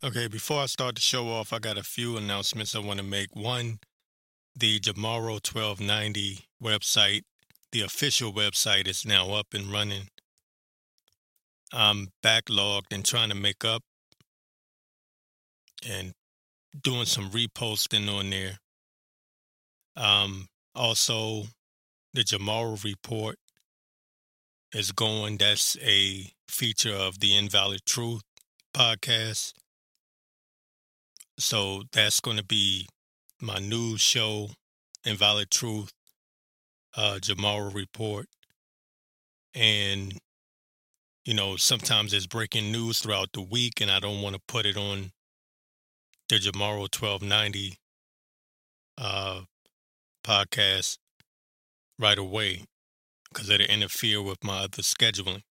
Okay, before I start the show off, I got a few announcements I want to make. One, the Jamaro 1290 website, the official website, is now up and running. I'm backlogged and trying to make up and doing some reposting on there. Um, also, the Jamaro report is going. That's a feature of the Invalid Truth podcast. So that's going to be my new show, Invalid Truth, uh, Report. And, you know, sometimes there's breaking news throughout the week, and I don't want to put it on the Jamaro 1290 uh, podcast right away because it'll interfere with my other scheduling.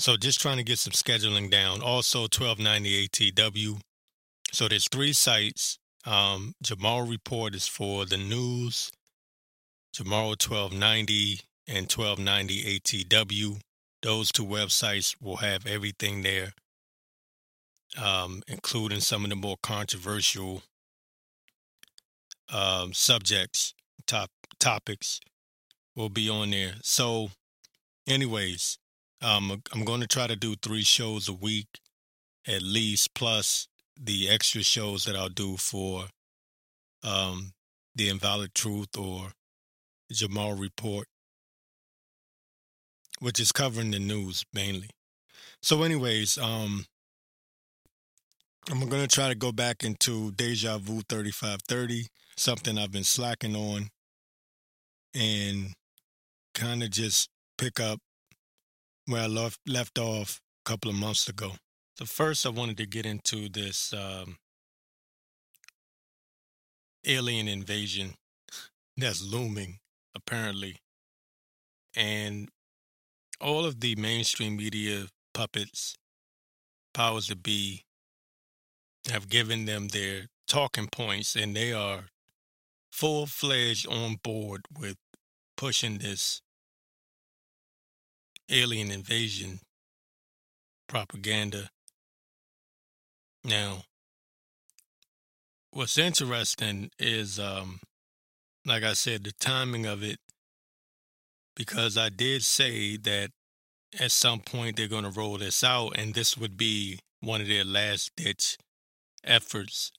So just trying to get some scheduling down. Also, 1290 ATW so there's three sites. Um, Jamaro Report is for the news. Jamaro 1290 and 1290 ATW. Those two websites will have everything there, um, including some of the more controversial um, subjects, top topics will be on there. So, anyways, um, I'm going to try to do three shows a week at least, plus the extra shows that I'll do for um, the Invalid Truth or Jamaro Report, which is covering the news mainly. So, anyways, um, I'm to try to go back into Deja Vu 3530, something I've been slacking on, and kind of just pick up where I left, left off a couple of months ago. So first, I wanted to get into this um, alien invasion that's looming, apparently, and all of the mainstream media puppets, powers to be, have given them their talking points, and they are full fledged on board with pushing this alien invasion propaganda now, what's interesting is, um, like I said, the timing of it, because I did say that at some point they're going to roll this out, and this would be one of their last ditch efforts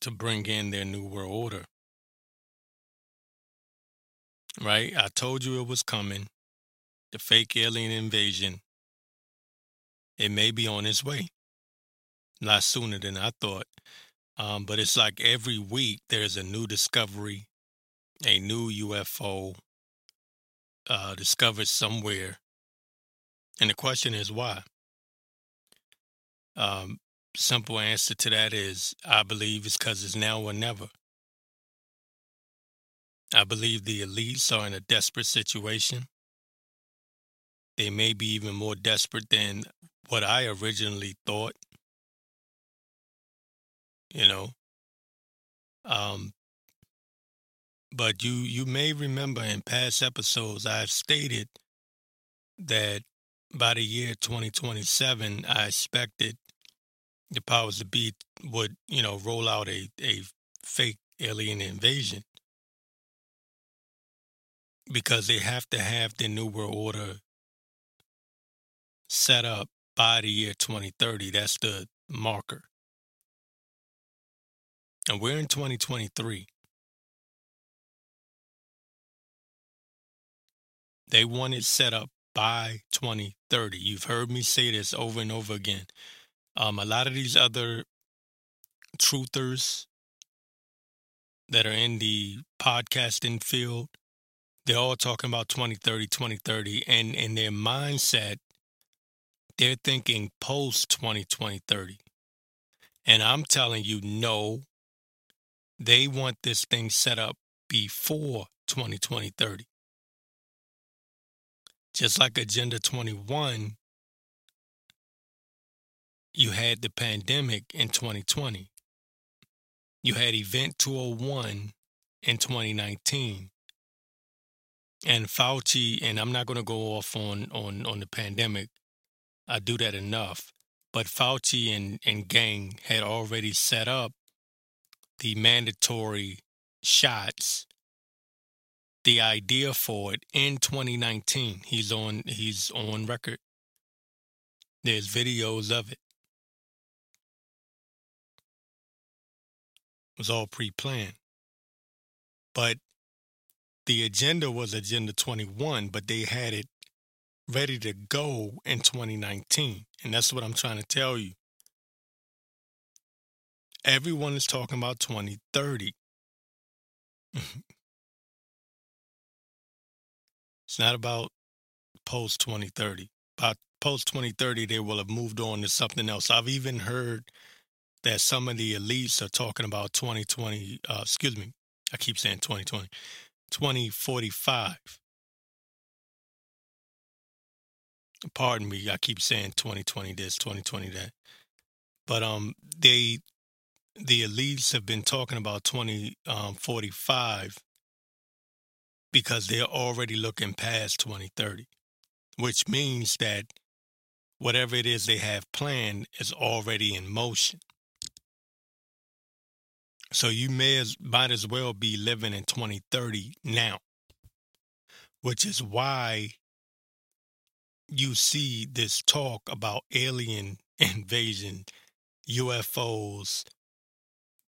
to bring in their New World Order. Right? I told you it was coming. The fake alien invasion. It may be on its way lot sooner than I thought. Um, but it's like every week there's a new discovery, a new UFO uh, discovered somewhere. And the question is why? Um, simple answer to that is I believe it's because it's now or never. I believe the elites are in a desperate situation. They may be even more desperate than what I originally thought you know. Um, but you you may remember in past episodes I've stated that by the year 2027 I expected the powers to be would you know roll out a a fake alien invasion because they have to have the new world order set up by the year 2030 that's the marker and we're in 2023. They want it set up by 2030. You've heard me say this over and over again. Um, a lot of these other truthers that are in the podcasting field, they're all talking about 2030, 2030, and in their mindset, they're thinking post 2020, 30. And I'm telling you, no, they want this thing set up before 2020 30. Just like Agenda 21, you had the pandemic in 2020. You had Event 201 in 2019. And Fauci, and I'm not going to go off on, on, on the pandemic. I do that enough. but Fauci and, and gang had already set up the mandatory shots, the idea for it in 2019. He's on he's on record. There's videos of it. It was all pre-planned. But the agenda was Agenda 21, but they had it ready to go in 2019. And that's what I'm trying to tell you. Everyone is talking about 2030. it's not about post 2030. By post 2030, they will have moved on to something else. I've even heard that some of the elites are talking about 2020, uh, excuse me, I keep saying 2020, 2045. Pardon me, I keep saying 2020 this, 2020 that. But um they the elites have been talking about 2045 um, because they're already looking past 2030, which means that whatever it is they have planned is already in motion. So you may as might as well be living in 2030 now, which is why you see this talk about alien invasion, UFOs.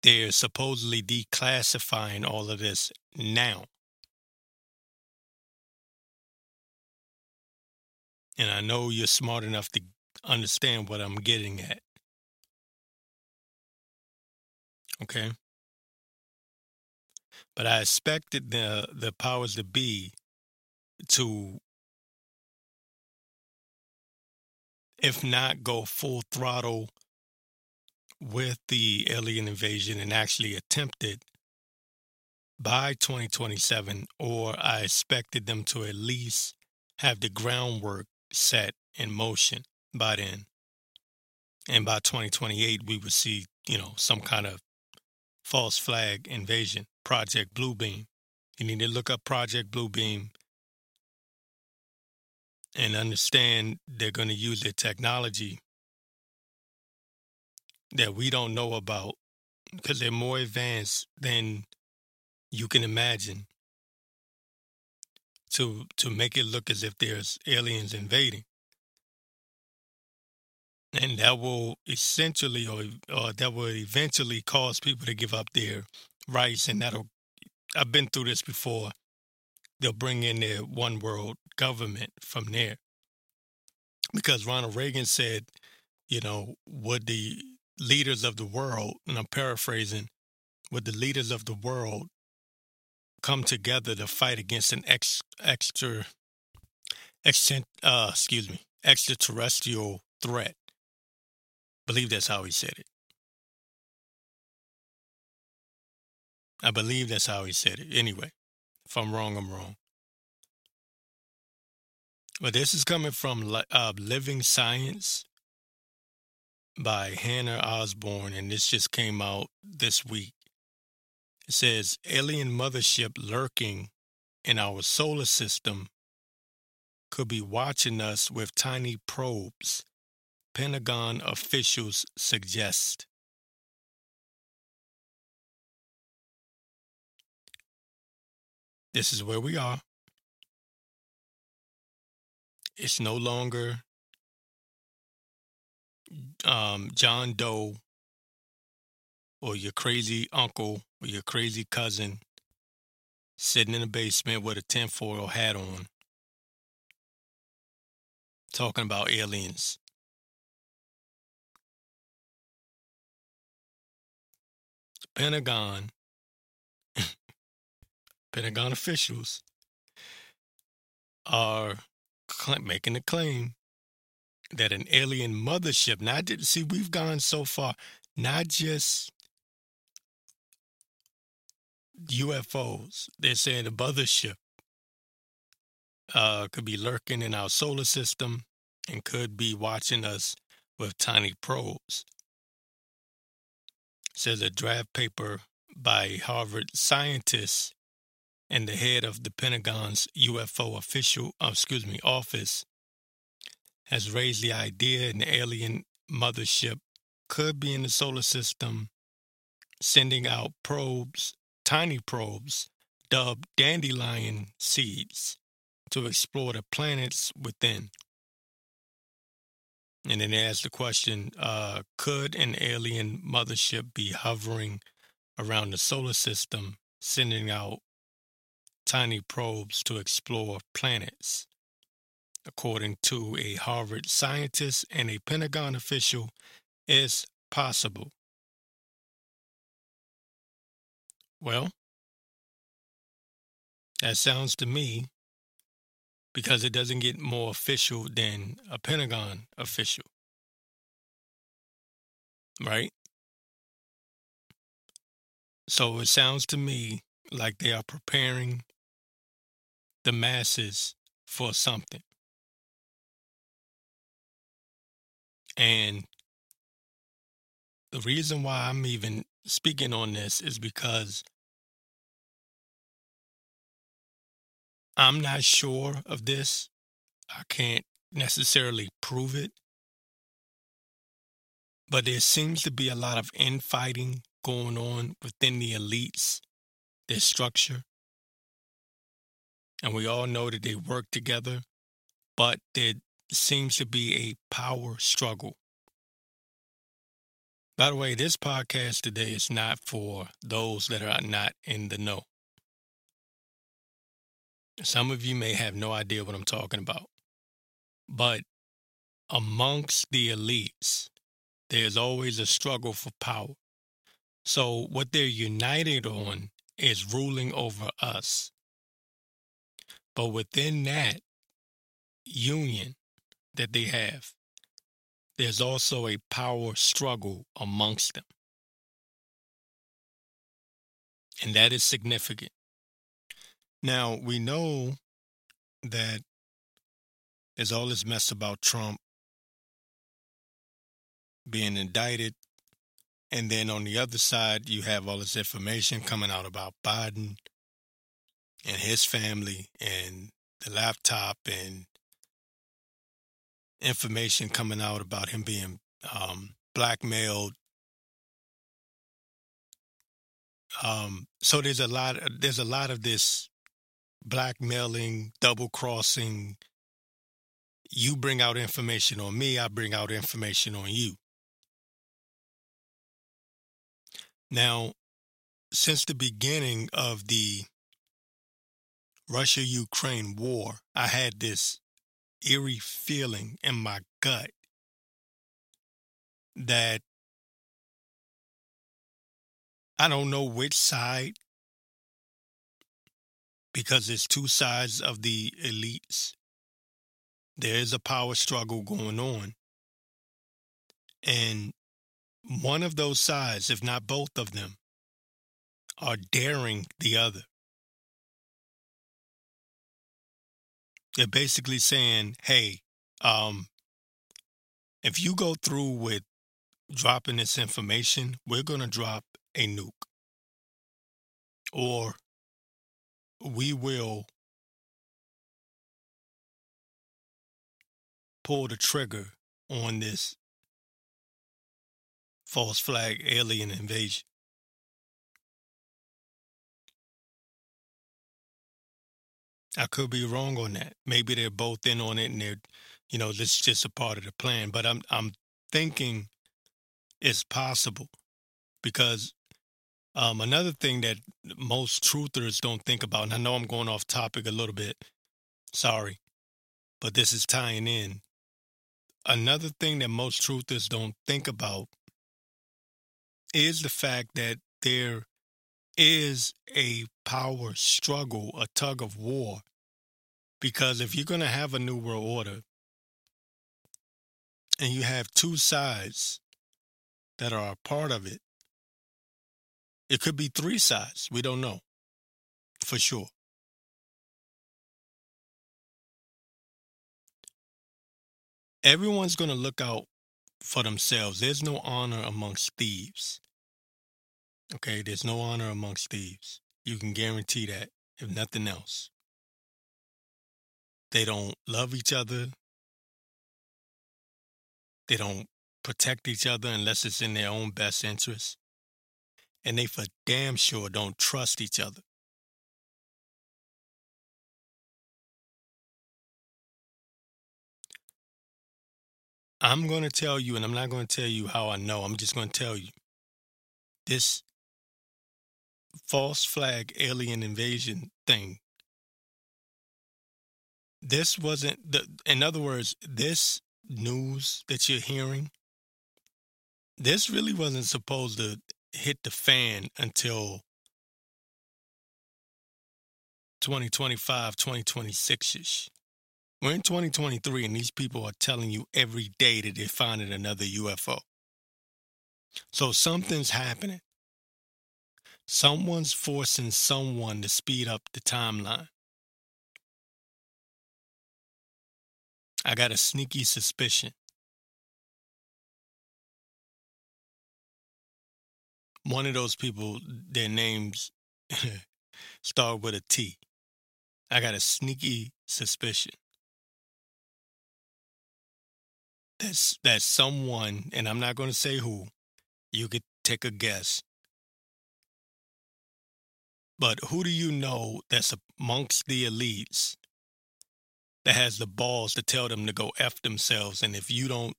They're supposedly declassifying all of this now. And I know you're smart enough to understand what I'm getting at. Okay? But I expected the the powers to be to if not go full throttle with the alien invasion and actually attempt it by 2027 or I expected them to at least have the groundwork set in motion by then. And by 2028 we would see, you know, some kind of false flag invasion, Project Bluebeam. You need to look up Project Bluebeam and understand they're going to use their technology that we don't know about because they're more advanced than you can imagine to to make it look as if there's aliens invading and that will essentially or, or that will eventually cause people to give up their rights and that'll I've been through this before they'll bring in their one world government from there. Because Ronald Reagan said, you know, would the leaders of the world, and I'm paraphrasing, would the leaders of the world come together to fight against an ex, extra, extent, uh, excuse me, extraterrestrial threat? I believe that's how he said it. I believe that's how he said it. Anyway, if I'm wrong, I'm wrong. But this is coming from uh, Live Science by Hannah Osborne, and this just came out this week. It says alien mothership lurking in our solar system could be watching us with tiny probes, Pentagon officials suggest. This is where we are. It's no longer um, John Doe or your crazy uncle or your crazy cousin sitting in the basement with a tinfoil hat on talking about aliens. Pentagon Pentagon officials are making the claim that an alien mothership, just, see, we've gone so far, not just UFOs, they're saying the mothership uh, could be lurking in our solar system and could be watching us with tiny probes. Says a draft paper by Harvard scientists and the head of the Pentagon's UFO official, uh, excuse me, office has raised the idea an alien mothership could be in the solar system, sending out probes, tiny probes, dubbed dandelion seeds, to explore the planets within. And then they asked the question uh, Could an alien mothership be hovering around the solar system, sending out tiny probes to explore planets? According to a Harvard scientist and a Pentagon official, is possible. Well, that sounds to me because it doesn't get more official than a Pentagon official. Right? So it sounds to me like they are preparing the masses for something. And the reason why I'm even speaking on this is because I'm not sure of this. I can't necessarily prove it. But there seems to be a lot of infighting going on within the elites, their structure. And we all know that they work together, but there seems to be a power struggle. By the way, this podcast today is not for those that are not in the know. Some of you may have no idea what I'm talking about. But amongst the elites, there's always a struggle for power. So, what they're united on is ruling over us. But within that union that they have, there's also a power struggle amongst them. And that is significant. Now, we know that there's all this mess about Trump being indicted. And then on the other side, you have all this information coming out about Biden and his family and the laptop and information coming out about him being um, blackmailed. Um, so there's a lot. There's a lot of this blackmailing, double crossing. You bring out information on me, I bring out information on you. Now, since the beginning of the Russia Ukraine war, I had this eerie feeling in my gut that I don't know which side because it's two sides of the elites. There is a power struggle going on. And one of those sides, if not both of them, are daring the other. They're basically saying, hey, um, if you go through with dropping this information, we're going to drop a nuke. Or we will pull the trigger on this false flag alien invasion. I could be wrong on that. Maybe they're both in on it and they're, you know, this is just a part of the plan. But I'm I'm thinking it's possible because um, another thing that most truthers don't think about, and I know I'm going off topic a little bit, sorry, but this is tying in. Another thing that most truthers don't think about is the fact that there is a power struggle, a tug of war. Because if you're going to have a new world order and you have two sides that are a part of it, it could be three sides. We don't know for sure. Everyone's going to look out for themselves. There's no honor amongst thieves. Okay, there's no honor amongst thieves. You can guarantee that, if nothing else. They don't love each other. They don't protect each other unless it's in their own best interest. And they for damn sure don't trust each other. I'm going to tell you, and I'm not going to tell you how I know. I'm just going to tell you this false flag alien invasion thing. This wasn't the, in other words, this news that you're hearing, this really wasn't supposed to hit the fan until 2025, 2026 ish. We're in 2023 and these people are telling you every day that they're finding another UFO. So something's happening. Someone's forcing someone to speed up the timeline. I got a sneaky suspicion. One of those people, their names start with a T. I got a sneaky suspicion. that's that someone, and I'm not going to say who, you could take a guess. But who do you know that's amongst the elites that has the balls to tell them to go F themselves? And if you don't,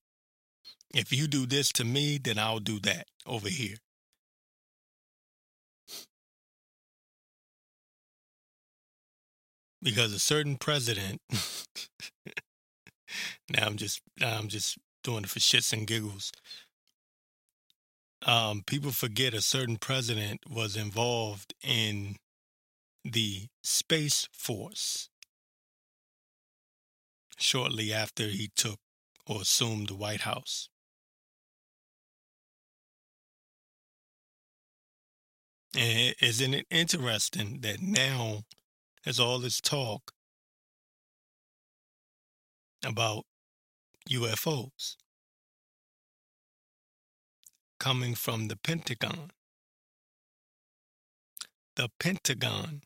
if you do this to me, then I'll do that over here. Because a certain president Now I'm just now I'm just doing it for shits and giggles. Um, people forget a certain president was involved in the Space Force shortly after he took or assumed the White House. And isn't it interesting that now there's all this talk about UFOs coming from the Pentagon. The Pentagon.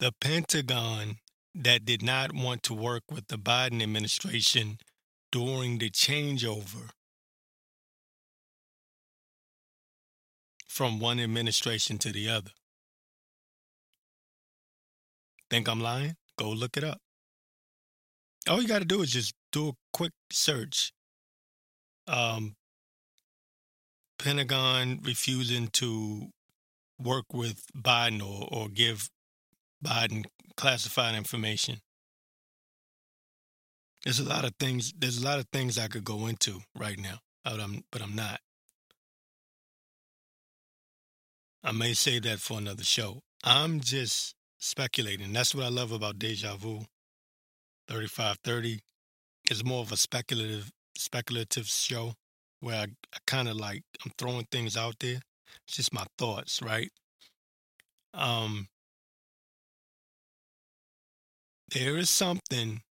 The Pentagon that did not want to work with the Biden administration during the changeover from one administration to the other. Think I'm lying? Go look it up. All you got to do is just do a quick search. Um, Pentagon refusing to work with Biden or, or give Biden classified information. There's a lot of things. There's a lot of things I could go into right now, but I'm but I'm not. I may say that for another show. I'm just speculating. That's what I love about Deja Vu. 3530 is more of a speculative speculative show where I, I kind of like I'm throwing things out there. It's just my thoughts, right? Um there is something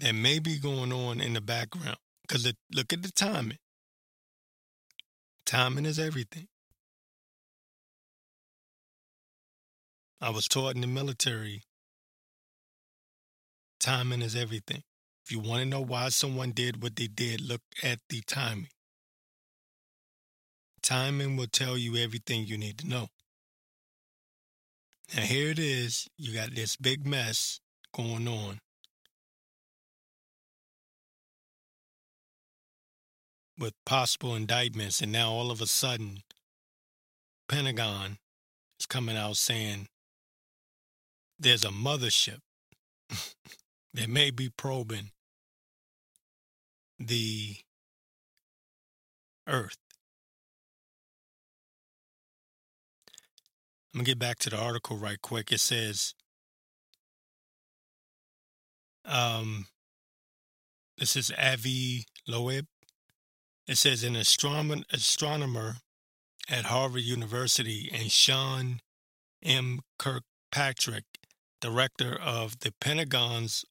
that may be going on in the background because look at the timing. Timing is everything. I was taught in the military timing is everything. If you want to know why someone did what they did, look at the timing. Timing will tell you everything you need to know. Now, here it is. You got this big mess going on. With possible indictments, and now all of a sudden, Pentagon is coming out saying there's a mothership that may be probing the earth. I'm going to get back to the article right quick. It says, um, this is Avi Loeb. It says an astronomer at Harvard University and Sean M. Kirkpatrick director of the Pentagon's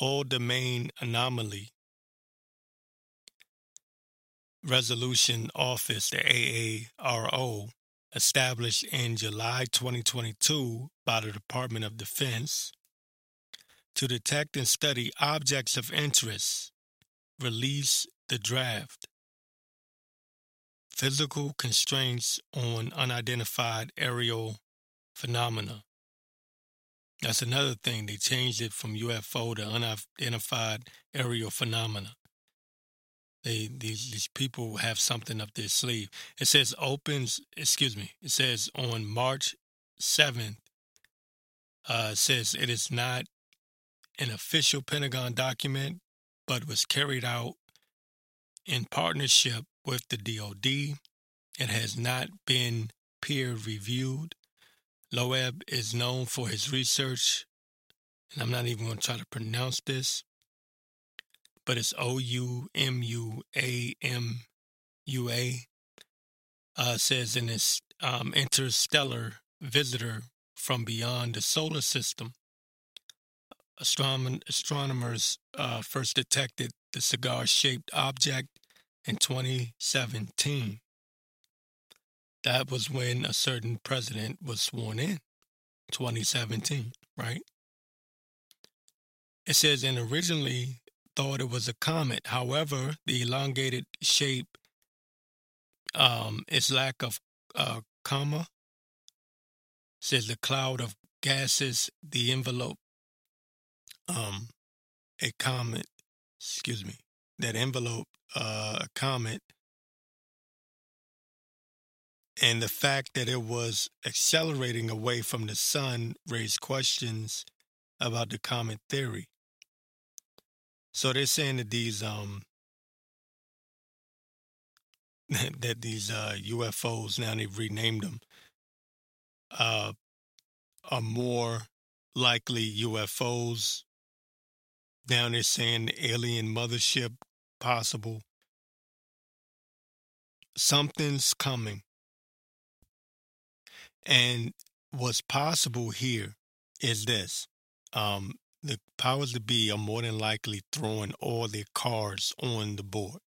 All Domain Anomaly Resolution Office, the AARO, established in July 2022 by the Department of Defense to detect and study objects of interest. Release the draft. Physical constraints on unidentified aerial phenomena. That's another thing. They changed it from UFO to unidentified aerial phenomena. They these, these people have something up their sleeve. It says opens. Excuse me. It says on March seventh. Uh, says it is not an official Pentagon document, but was carried out in partnership with the DoD. It has not been peer reviewed. Loeb is known for his research, and I'm not even going to try to pronounce this, but it's O U M U A M U A. Uh, says in this um, interstellar visitor from beyond the solar system Astronom- astronomers uh, first detected the cigar shaped object in 2017. That was when a certain president was sworn in, 2017, right? It says, and originally thought it was a comet. However, the elongated shape, um, its lack of uh, comma, says the cloud of gases, the envelope um, a comet, excuse me, that envelope uh, a comet, and the fact that it was accelerating away from the sun raised questions about the comet theory. So they're saying that these um that these uh, UFOs now they've renamed them uh, are more likely UFOs down there saying alien mothership possible. Something's coming. And what's possible here is this. Um, the powers that be are more than likely throwing all their cards on the board.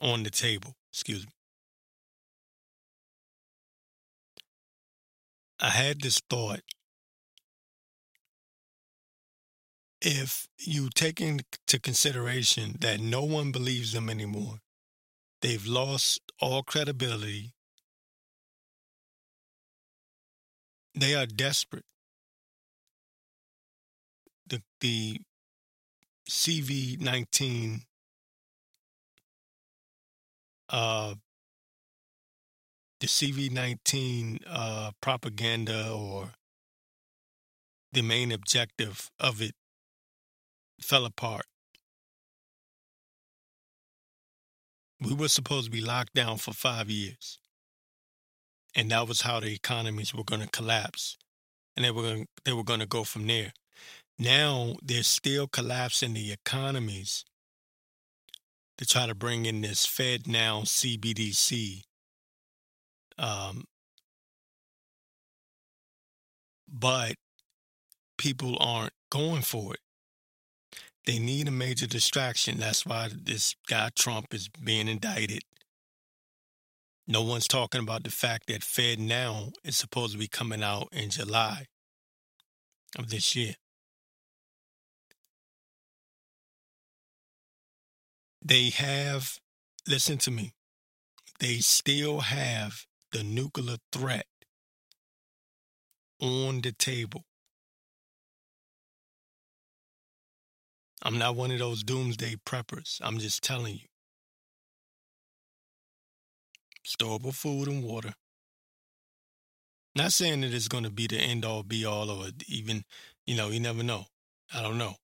On the table, excuse me. I had this thought if you take into consideration that no one believes them anymore, they've lost all credibility, they are desperate. The, the CV 19 uh, the CV 19 uh, propaganda or the main objective of it fell apart. We were supposed to be locked down for five years. And that was how the economies were going to collapse. And they were going they were going to go from there. Now they're still collapsing the economies to try to bring in this Fed now CBDC. Um, but people aren't going for it. They need a major distraction. That's why this guy Trump is being indicted. No one's talking about the fact that Fed now is supposed to be coming out in July of this year. They have, listen to me, they still have the nuclear threat on the table. I'm not one of those doomsday preppers. I'm just telling you. Storable food and water. Not saying that it's going to be the end all be all or even, you know, you never know. I don't know.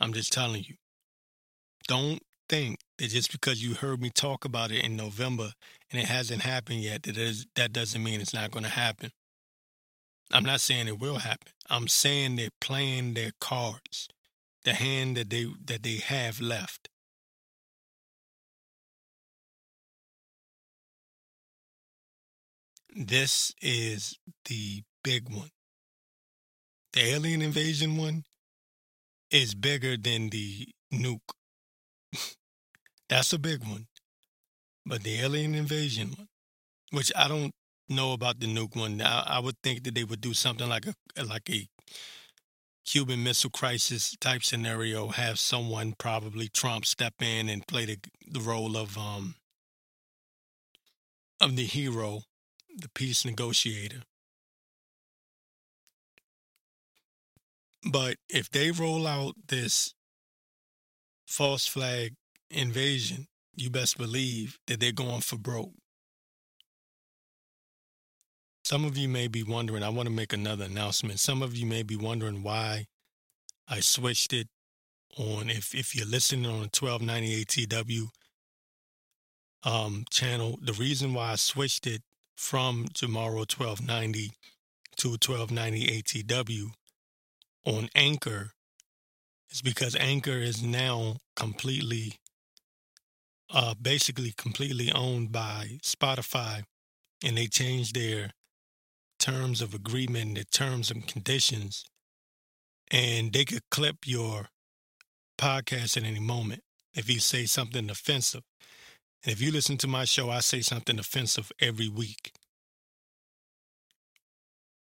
I'm just telling you. Don't think that just because you heard me talk about it in November and it hasn't happened yet, that is, that doesn't mean it's not going to happen. I'm not saying it will happen. I'm saying they're playing their cards the hand that they that they have left. This is the big one. The alien invasion one is bigger than the nuke. That's a big one. But the alien invasion one, which I don't know about the nuke one. I, I would think that they would do something like a like a Cuban Missile Crisis type scenario. Have someone, probably Trump, step in and play the the role of um of the hero, the peace negotiator. But if they roll out this false flag invasion, you best believe that they're going for broke. Some of you may be wondering, I want to make another announcement. Some of you may be wondering why I switched it on if if you're listening on 1290 ATW um channel, the reason why I switched it from Jamaro 1290 to 1290 ATW on Anchor is because Anchor is now completely uh basically completely owned by Spotify and they changed their terms of agreement, their terms and conditions, and they could clip your podcast at any moment if you say something offensive. And if you listen to my show, I say something offensive every week.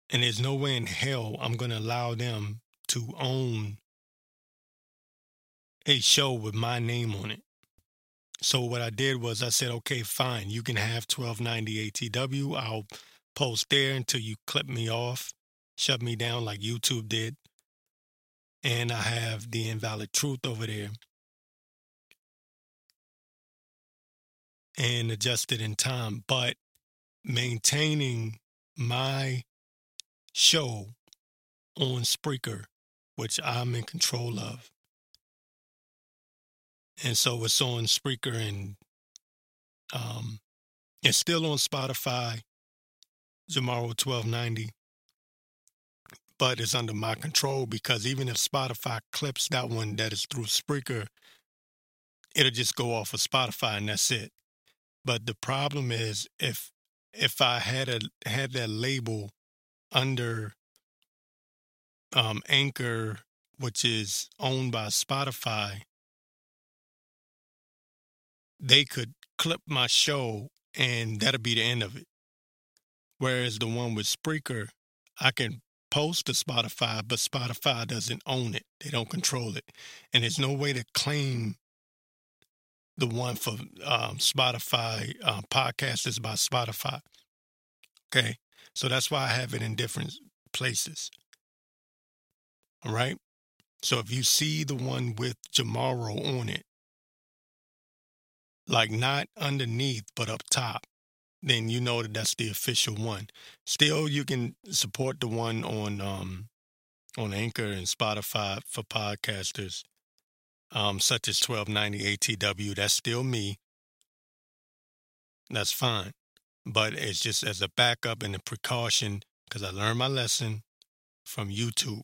And there's no way in hell I'm going to allow them to own a show with my name on it. So what I did was I said, okay, fine, you can have 1290 ATW. I'll post there until you clip me off, shut me down like YouTube did. And I have the invalid truth over there. And adjusted in time, but maintaining my show on Spreaker, which I'm in control of. And so it's on Spreaker and um, it's still on Spotify, Jamaro 1290, but it's under my control because even if Spotify clips that one that is through Spreaker, it'll just go off of Spotify and that's it. But the problem is if if I had a had that label under um, Anchor, which is owned by Spotify, they could clip my show and that'll be the end of it. Whereas the one with Spreaker, I can post to Spotify, but Spotify doesn't own it. They don't control it. And there's no way to claim the one for um, Spotify uh, podcasters by Spotify. Okay. So that's why I have it in different places. All right. So if you see the one with Jamaro on it, like not underneath, but up top, then you know that that's the official one. Still, you can support the one on um, on Anchor and Spotify for podcasters, um, such as 1290 ATW. That's still me. That's fine. But it's just as a backup and a precaution because I learned my lesson from YouTube.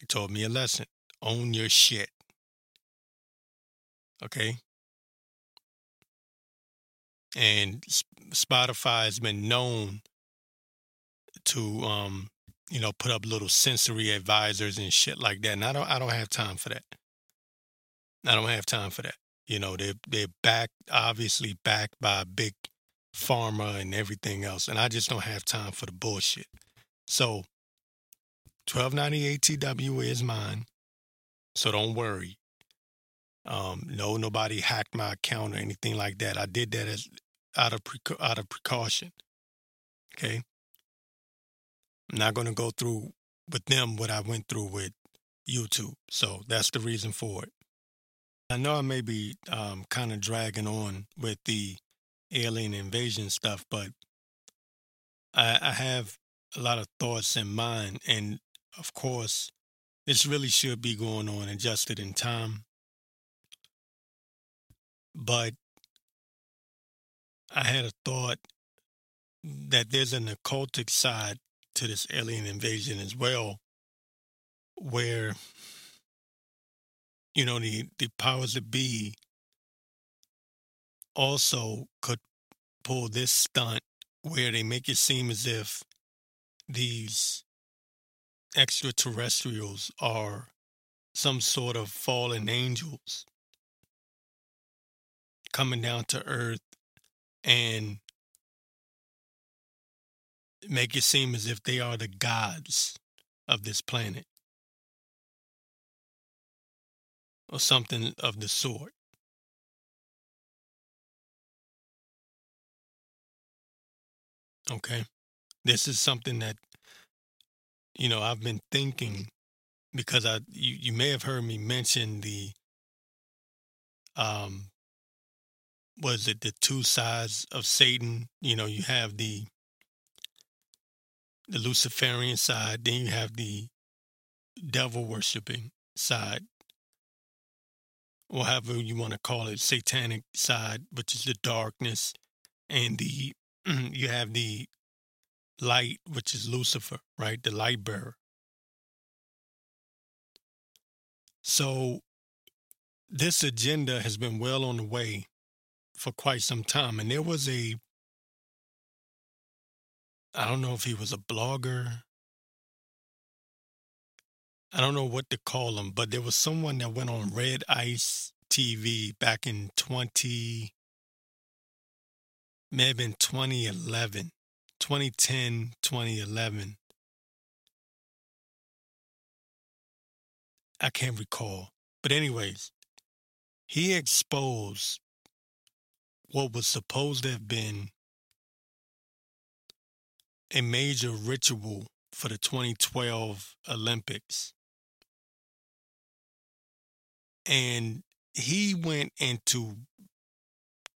He told me a lesson own your shit. Okay? and Spotify has been known to um you know put up little sensory advisors and shit like that and I don't I don't have time for that. I don't have time for that. You know, they're they're backed obviously backed by big pharma and everything else and I just don't have time for the bullshit. So 1290 ATW is mine. So don't worry. Um, no, nobody hacked my account or anything like that. I did that as out of pre- out of precaution. Okay, I'm not going to go through with them what I went through with YouTube. So that's the reason for it. I know I may be um, kind of dragging on with the alien invasion stuff, but I, I have a lot of thoughts in mind, and of course, this really should be going on adjusted in time. But I had a thought that there's an occultic side to this alien invasion as well, where you know the the powers that be also could pull this stunt where they make it seem as if these extraterrestrials are some sort of fallen angels coming down to earth and make it seem as if they are the gods of this planet or something of the sort. Okay. This is something that, you know, I've been thinking because I, you, you may have heard me mention the, um, was it the two sides of Satan? You know, you have the, the Luciferian side, then you have the devil worshiping side, or however you want to call it, satanic side, which is the darkness, and the you have the light, which is Lucifer, right? The light bearer. So this agenda has been well on the way for quite some time. And there was a, I don't know if he was a blogger. I don't know what to call him, but there was someone that went on Red Ice TV back in 20, may have been 2011, 2010, 2011. I can't recall. But, anyways, he exposed what was supposed to have been a major ritual for the 2012 Olympics. And he went into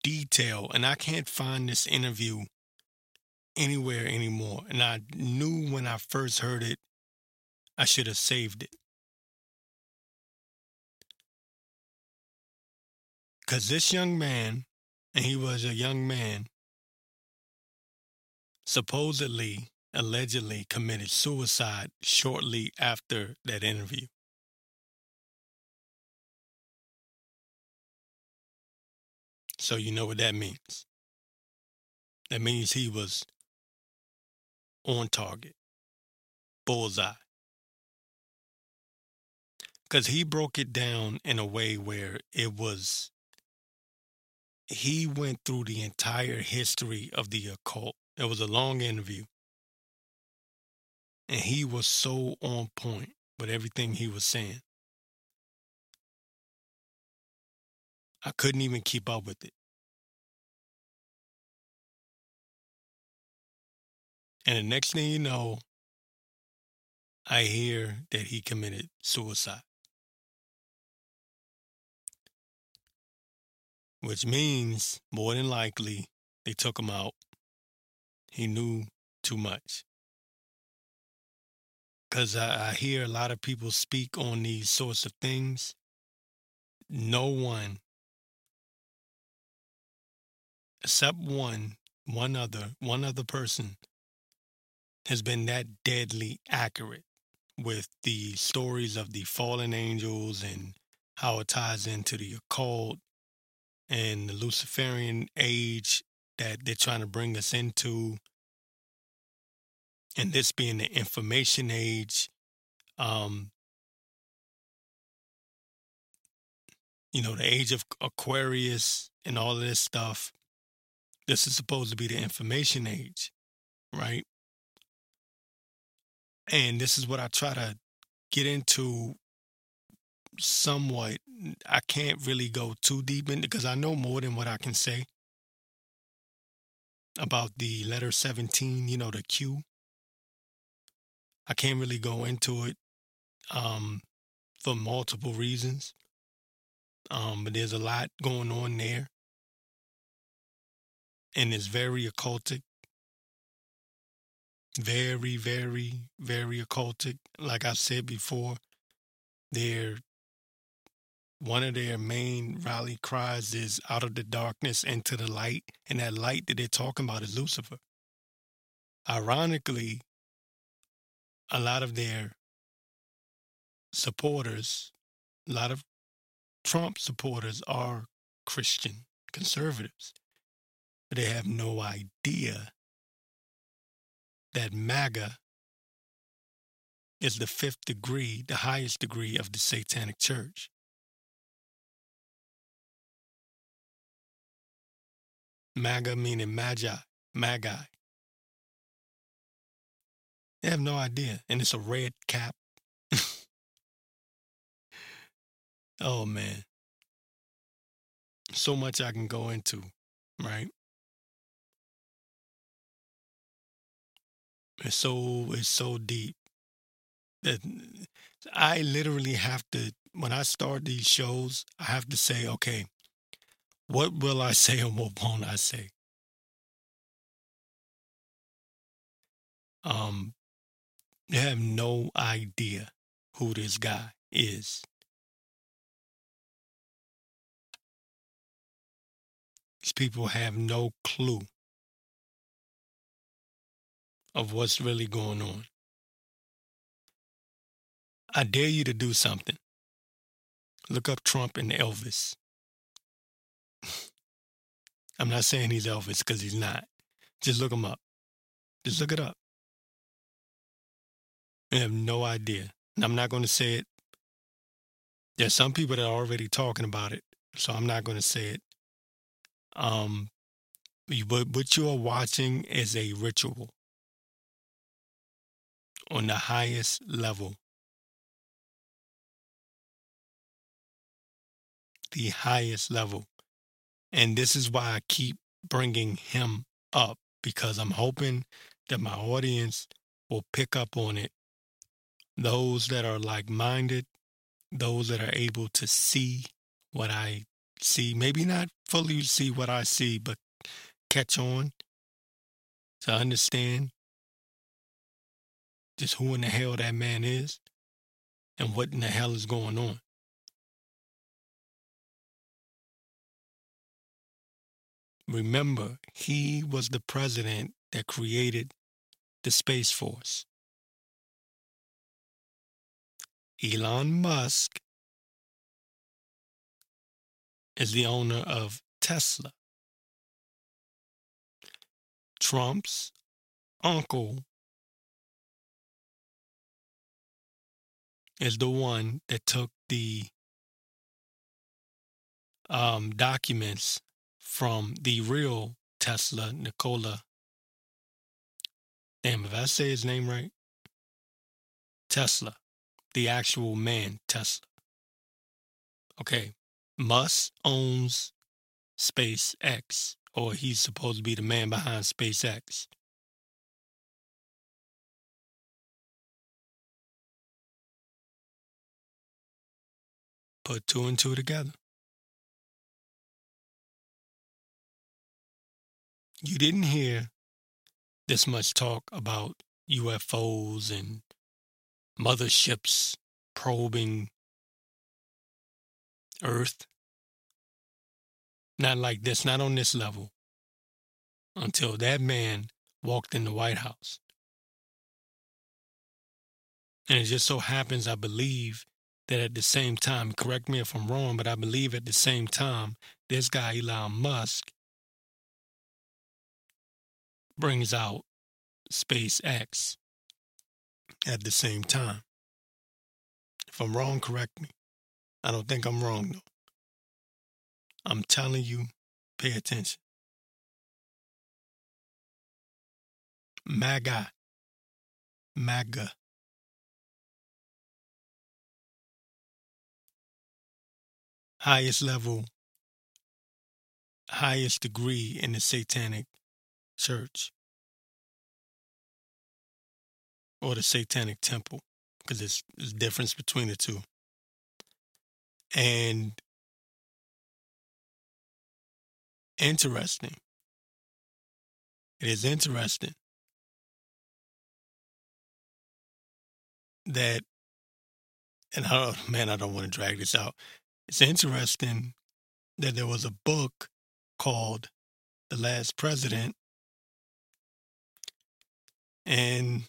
detail, and I can't find this interview anywhere anymore. And I knew when I first heard it, I should have saved it. Because this young man, and he was a young man, supposedly, allegedly committed suicide shortly after that interview. So you know what that means. That means he was on target, bullseye. Because he broke it down in a way where it was, he went through the entire history of the occult. It was a long interview. And he was so on point with everything he was saying. I couldn't even keep up with it. And the next thing you know, I hear that he committed suicide. Which means, more than likely, they took him out. He knew too much. Because I, I hear a lot of people speak on these sorts of things. No one except one, one other, one other person has been that deadly accurate with the stories of the fallen angels and how it ties into the occult and the Luciferian age that they're trying to bring us into. And this being the information age, um, you know, the age of Aquarius and all of this stuff. This is supposed to be the information age, right? And this is what I try to get into somewhat. I can't really go too deep in because I know more than what I can say about the letter 17, you know, the Q. I can't really go into it um, for multiple reasons. Um, but there's a lot going on there and it's very occultic. Very, very, very occultic. Like I said before, they're one of their main rally cries is out of the darkness into the light. And that light that they're talking about is Lucifer. Ironically, a lot of their supporters, a lot of Trump supporters are Christian conservatives. They have no idea that MAGA is the fifth degree, the highest degree of the Satanic Church. MAGA meaning magi, magi. They have no idea. And it's a red cap. oh man. So much I can go into, right? It's so it's so deep that I literally have to when I start these shows, I have to say, okay, what will I say and what won't I say? Um, have no idea who this guy is. These people have no clue of what's really going on. I dare you to do something. Look up Trump and Elvis. I'm not saying he's Elvis because he's not. Just look him up. Just look it up. You have no idea. And I'm not going to say it. There's some people that are already talking about it, so I'm not going to say it. Um, but what you are watching is a ritual on the highest level. The highest level. And this is why I keep bringing him up because I'm hoping that my audience will pick up on it. Those that are like minded, those that are able to see what I see, maybe not fully see what I see, but catch on to understand just who in the hell that man is and what in the hell is going on. Remember, he was the president that created the Space Force. Elon Musk is the owner of Tesla. Trump's uncle is the one that took the um, documents from the real Tesla, Nikola. Damn, if I say his name right, Tesla, the actual man, Tesla. Okay, Musk owns SpaceX, or he's supposed to be the man behind SpaceX. Put two and two together. You didn't hear this much talk about UFOs and motherships probing Earth. Not like this, not on this level, until that man walked in the White House. And it just so happens, I believe, that at the same time, correct me if I'm wrong, but I believe at the same time, this guy, Elon Musk, brings out SpaceX at the same time. If I'm wrong, correct me. I don't think I'm wrong, though. I'm telling you, pay attention. MAGA. MAGA. Highest level, highest degree in the satanic church or the satanic temple because there's, there's a difference between the two. And interesting. It is interesting that, and I don't, man, I don't want to drag this out. It's interesting that there was a book called The Last President, and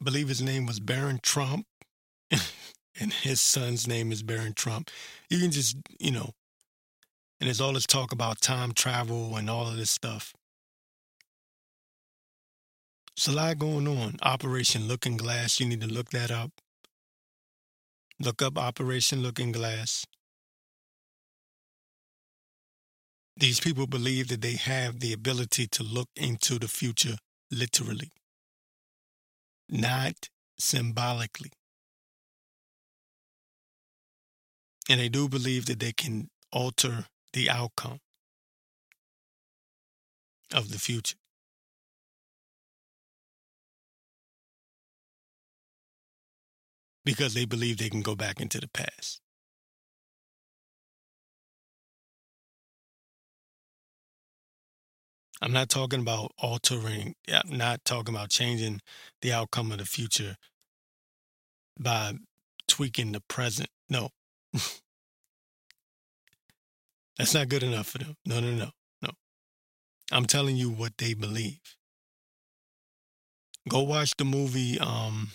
I believe his name was Baron Trump, and his son's name is Barron Trump. You can just, you know, and there's all this talk about time travel and all of this stuff. It's a lot going on. Operation Looking Glass, you need to look that up. Look up Operation Looking Glass. These people believe that they have the ability to look into the future literally. not symbolically. And they do believe that they can alter the outcome of the future. Because they believe they can go back into the past. I'm not talking about altering, I'm not talking about changing the outcome of the future by tweaking the present. No. That's not good enough for them. No, no, no, no. I'm telling you what they believe. Go watch the movie um,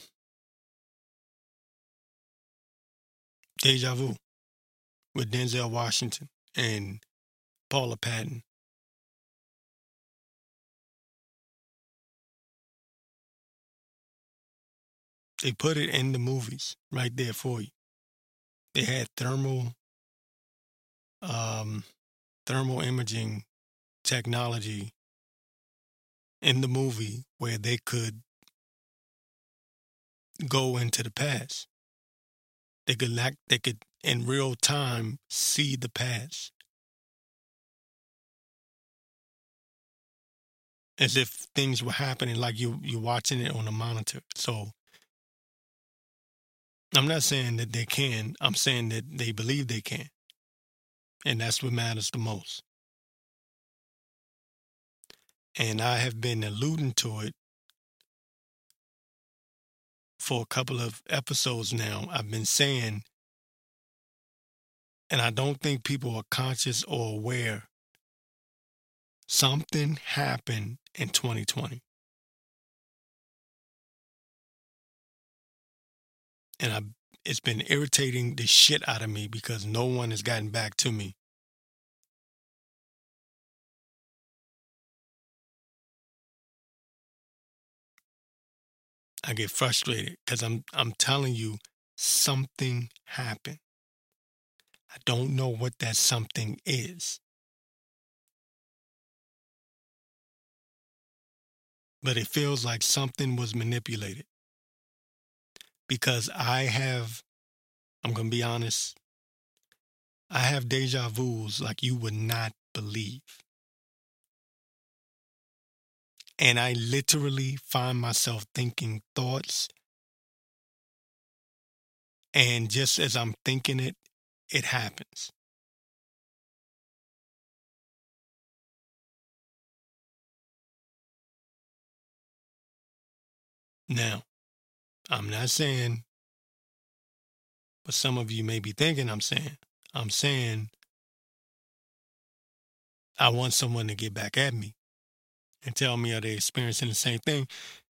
Deja Vu with Denzel Washington and Paula Patton. They put it in the movies right there for you. They had thermal um, thermal imaging technology in the movie where they could go into the past. They could lack, they could in real time see the past. As if things were happening like you you're watching it on a monitor. So I'm not saying that they can. I'm saying that they believe they can. And that's what matters the most. And I have been alluding to it for a couple of episodes now. I've been saying, and I don't think people are conscious or aware, something happened in 2020. And I it's been irritating the shit out of me because no one has gotten back to me. I get frustrated because I'm I'm telling you something happened. I don't know what that something is. But it feels like something was manipulated because I have, I'm going to be honest, I have deja vus like you would not believe. And I literally find myself thinking thoughts. And just as I'm thinking it, it happens. Now, I'm not saying, but some of you may be thinking I'm saying. I'm saying I want someone to get back at me and tell me are they experiencing the same thing.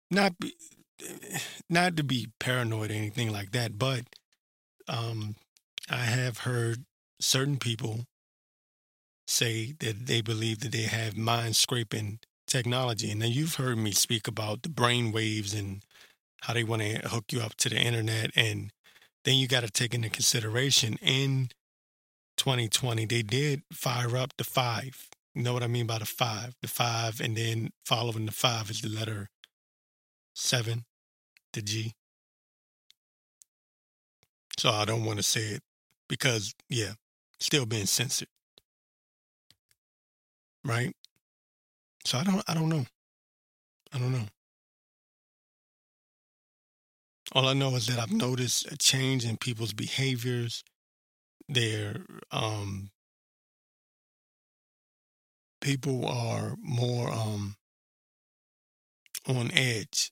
Not be, not to be paranoid or anything like that, but um, I have heard certain people say that they believe that they have mind scraping technology. And then you've heard me speak about the brain waves and how they want to hook you up to the internet. And then you got to take into consideration in 2020, they did fire up the five. You know what I mean by the five? The five, and then following the five is the letter seven, the G. So I don't want to say it because, yeah, still being censored. Right? So I don't I don't know. I don't know. All I know is that I've noticed a change in people's behaviors. Their um, people are more um, on edge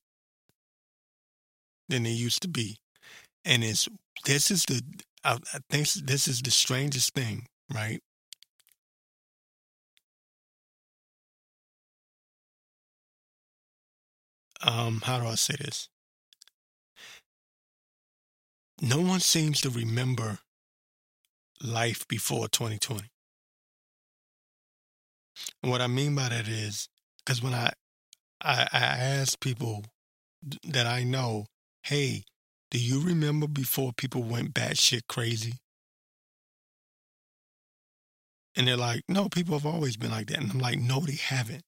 than they used to be, and it's this is the I, I think this is the strangest thing, right? Um, how do I say this? No one seems to remember life before 2020. And what I mean by that is because when I, I I ask people that I know, hey, do you remember before people went batshit crazy? And they're like, no, people have always been like that. And I'm like, no, they haven't.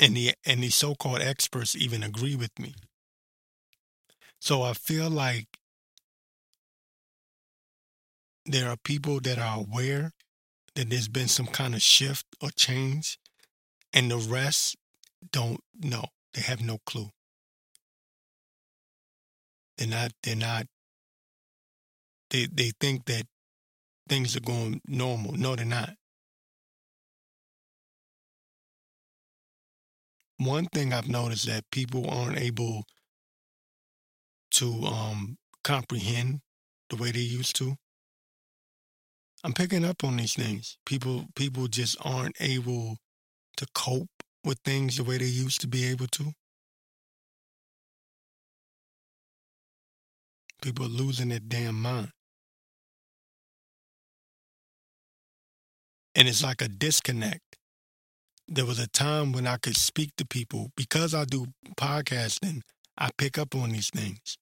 And the and the so-called experts even agree with me. So I feel like there are people that are aware that there's been some kind of shift or change, and the rest don't know. They have no clue. They're not. They're not. They they think that things are going normal. No, they're not. One thing I've noticed that people aren't able to um, comprehend the way they used to. I'm picking up on these things. People people just aren't able to cope with things the way they used to be able to. People are losing their damn mind. And it's like a disconnect. There was a time when I could speak to people because I do podcasting, I pick up on these things.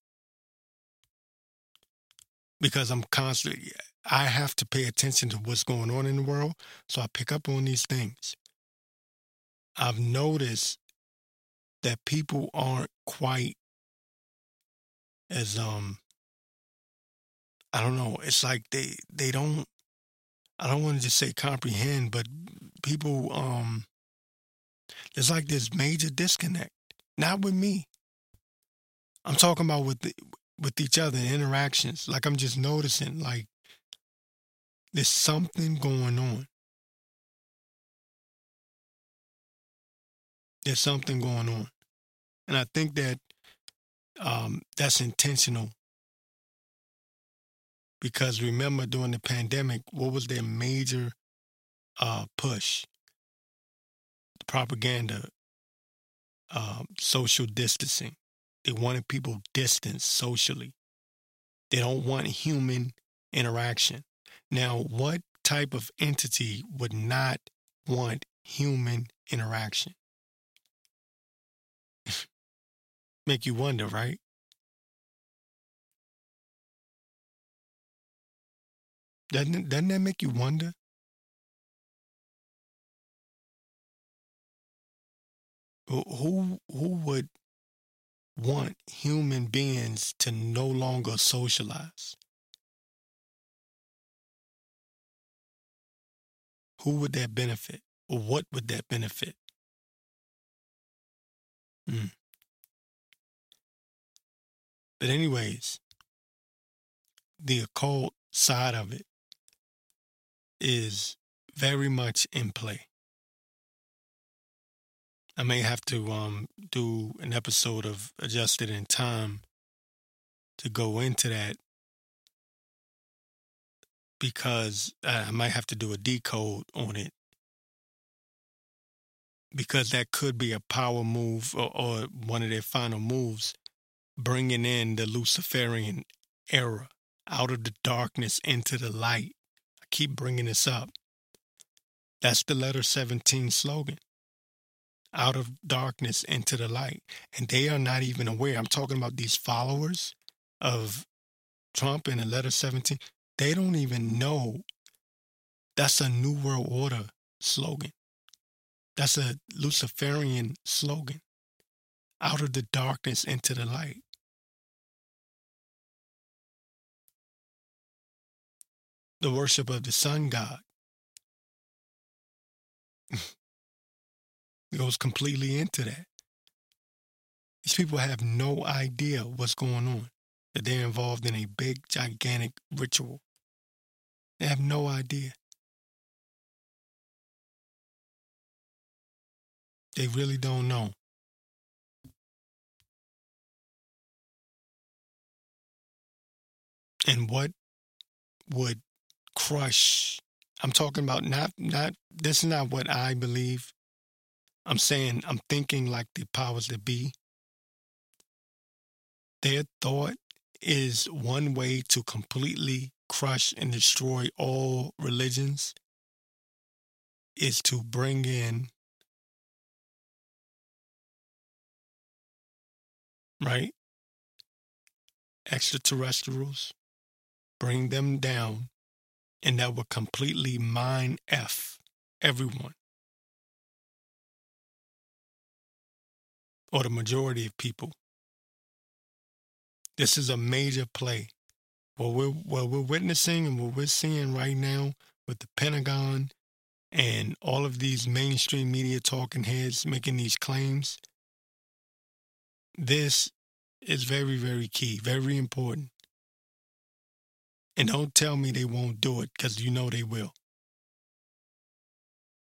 Because I'm constantly I have to pay attention to what's going on in the world, so I pick up on these things. I've noticed that people aren't quite as um I don't know, it's like they they don't I don't want to just say comprehend, but people um there's like this major disconnect. Not with me. I'm talking about with the, with each other interactions. Like I'm just noticing like there's something going on. There's something going on. And I think that um, that's intentional. Because remember, during the pandemic, what was their major uh, push? Propaganda, uh, social distancing. They wanted people distanced socially. They don't want human interaction. Now, what type of entity would not want human interaction? Make you wonder, right? Doesn't, doesn't that make you wonder? Who who would want human beings to no longer socialize? Who would that benefit? Or what would that benefit? Hmm. But, anyways, the occult side of it is very much in play. I may have to um, do an episode of Adjusted in Time to go into that because I might have to do a decode on it because that could be a power move or, or one of their final moves, bringing in the Luciferian era out of the darkness into the light. I keep bringing this up. That's the letter 17 slogan. Out of darkness into the light. And they are not even aware. I'm talking about these followers of Trump in the letter 17. They don't even know that's a New World Order slogan. That's a Luciferian slogan. Out of the darkness into the light. The worship of the sun god goes completely into that. These people have no idea what's going on that they're involved in a big, gigantic ritual. They have no idea. They really don't know. And what would crush I'm talking about not not this is not what I believe. I'm saying I'm thinking like the powers that be. Their thought is one way to completely crush and destroy all religions is to bring in right extraterrestrials bring them down and that would completely mind f everyone or the majority of people. This is a major play. What we're, what we're witnessing and what we're seeing right now with the Pentagon and all of these mainstream media talking heads making these claims, this is very, very key, very important. And don't tell me they won't do it because you know they will.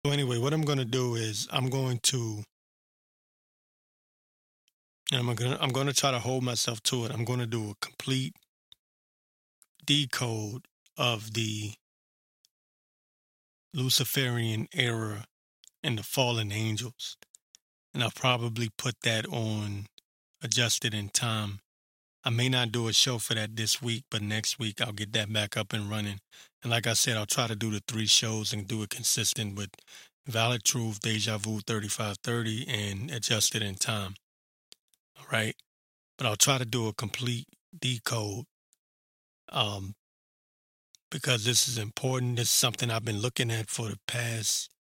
So, anyway, what I'm going to do is I'm going to. And I'm gonna I'm gonna try to hold myself to it. I'm gonna do a complete decode of the Luciferian era and the fallen angels. And I'll probably put that on adjusted in time. I may not do a show for that this week, but next week I'll get that back up and running. And like I said, I'll try to do the three shows and do it consistent with Valid Truth, Deja Vu 3530, and Adjusted in Time. Right. But I'll try to do a complete decode um, because this is important. This is something I've been looking at for the past,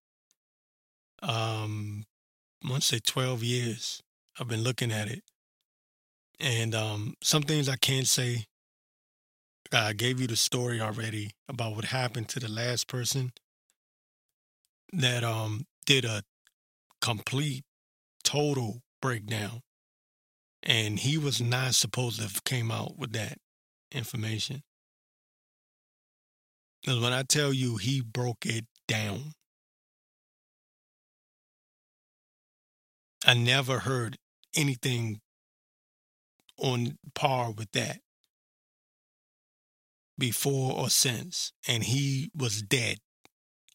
um, I want to say 12 years. I've been looking at it. And um, some things I can't say. I gave you the story already about what happened to the last person that um, did a complete, total breakdown. And he was not supposed to have came out with that information. Because when I tell you he broke it down, I never heard anything on par with that before or since. And he was dead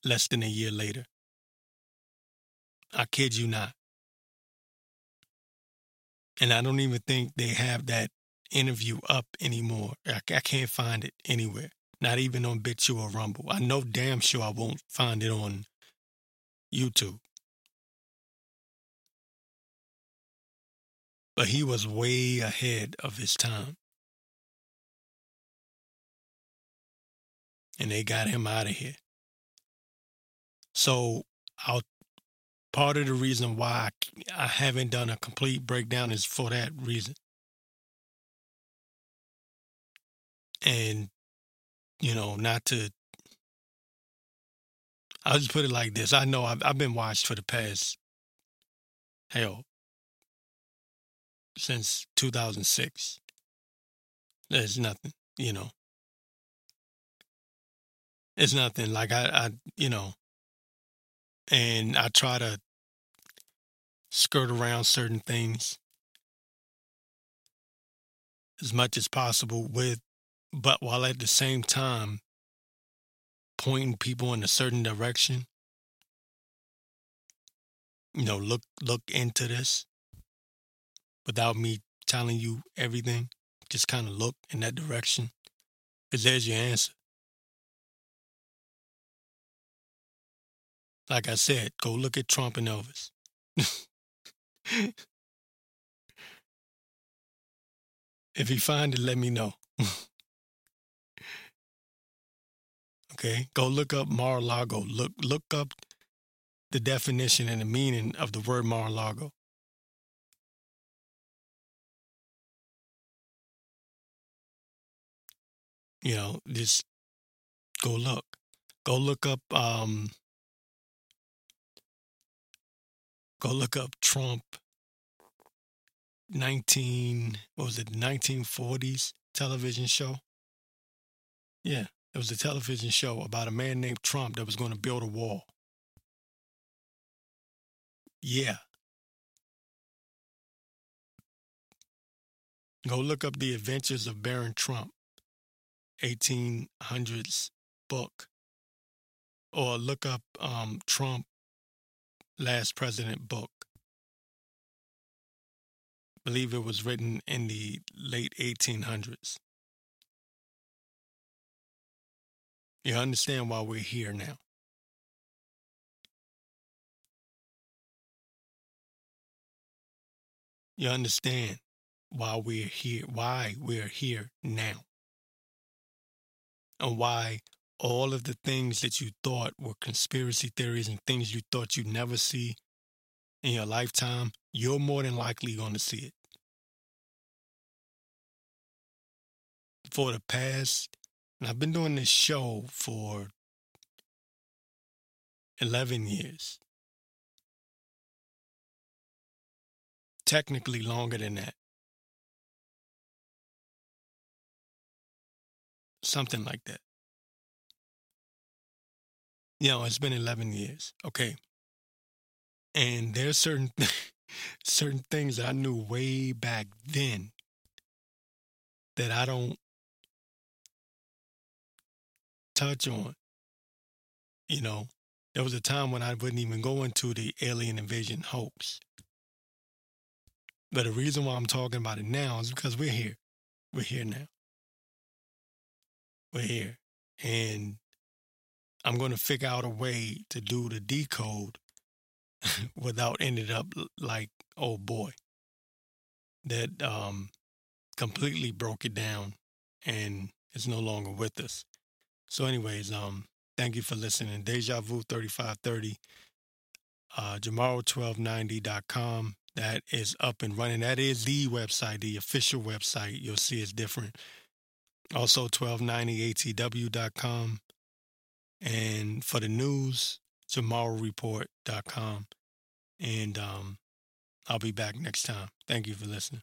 less than a year later. I kid you not. And I don't even think they have that interview up anymore. I, I can't find it anywhere. Not even on BitChute or Rumble. I know damn sure I won't find it on YouTube. But he was way ahead of his time. And they got him out of here. So I'll part of the reason why I haven't done a complete breakdown is for that reason. And you know, not to. I'll just put it like this. I know I've, I've been watched for the past, hell, since 2006. There's nothing, you know. It's nothing like I, I, you know, and I try to skirt around certain things as much as possible with but while at the same time pointing people in a certain direction you know look look into this without me telling you everything just kind of look in that direction because there's your answer like i said go look at trump and elvis if you find it let me know Okay, go look up Mar-a-Lago. Look look up the definition and the meaning of the word Mar-a-Lago. You know, just go look. Go look up um go look up Trump 19 what was it 1940s television show yeah it was a television show about a man named Trump that was going to build a wall. Yeah. Go look up The Adventures of Baron Trump, 1800s book. Or look up um, Trump, Last President book. I believe it was written in the late 1800s. You understand why we're here now. You understand why we're here, why we're here now. And why all of the things that you thought were conspiracy theories and things you thought you'd never see in your lifetime you're more than likely going to see it. For the past, and I've been doing this show for 11 years. Technically longer than that. Something like that. You know, it's been 11 years. Okay. And there's certain certain things that I knew way back then that I don't touch on. You know, there was a time when I wouldn't even go into the alien invasion hoax. But the reason why I'm talking about it now is because we're here. We're here now. We're here. And I'm going to figure out a way to do the decode without ending up like oh boy that um completely broke it down and is no longer with us. So anyways, um thank you for listening. Deja Vu 3530 uh Jamaro1290.com that is up and running. That is the website, the official website. You'll see it's different. Also 1290atw.com and for the news, jamaroreport.com. And um, I'll be back next time. Thank you for listening.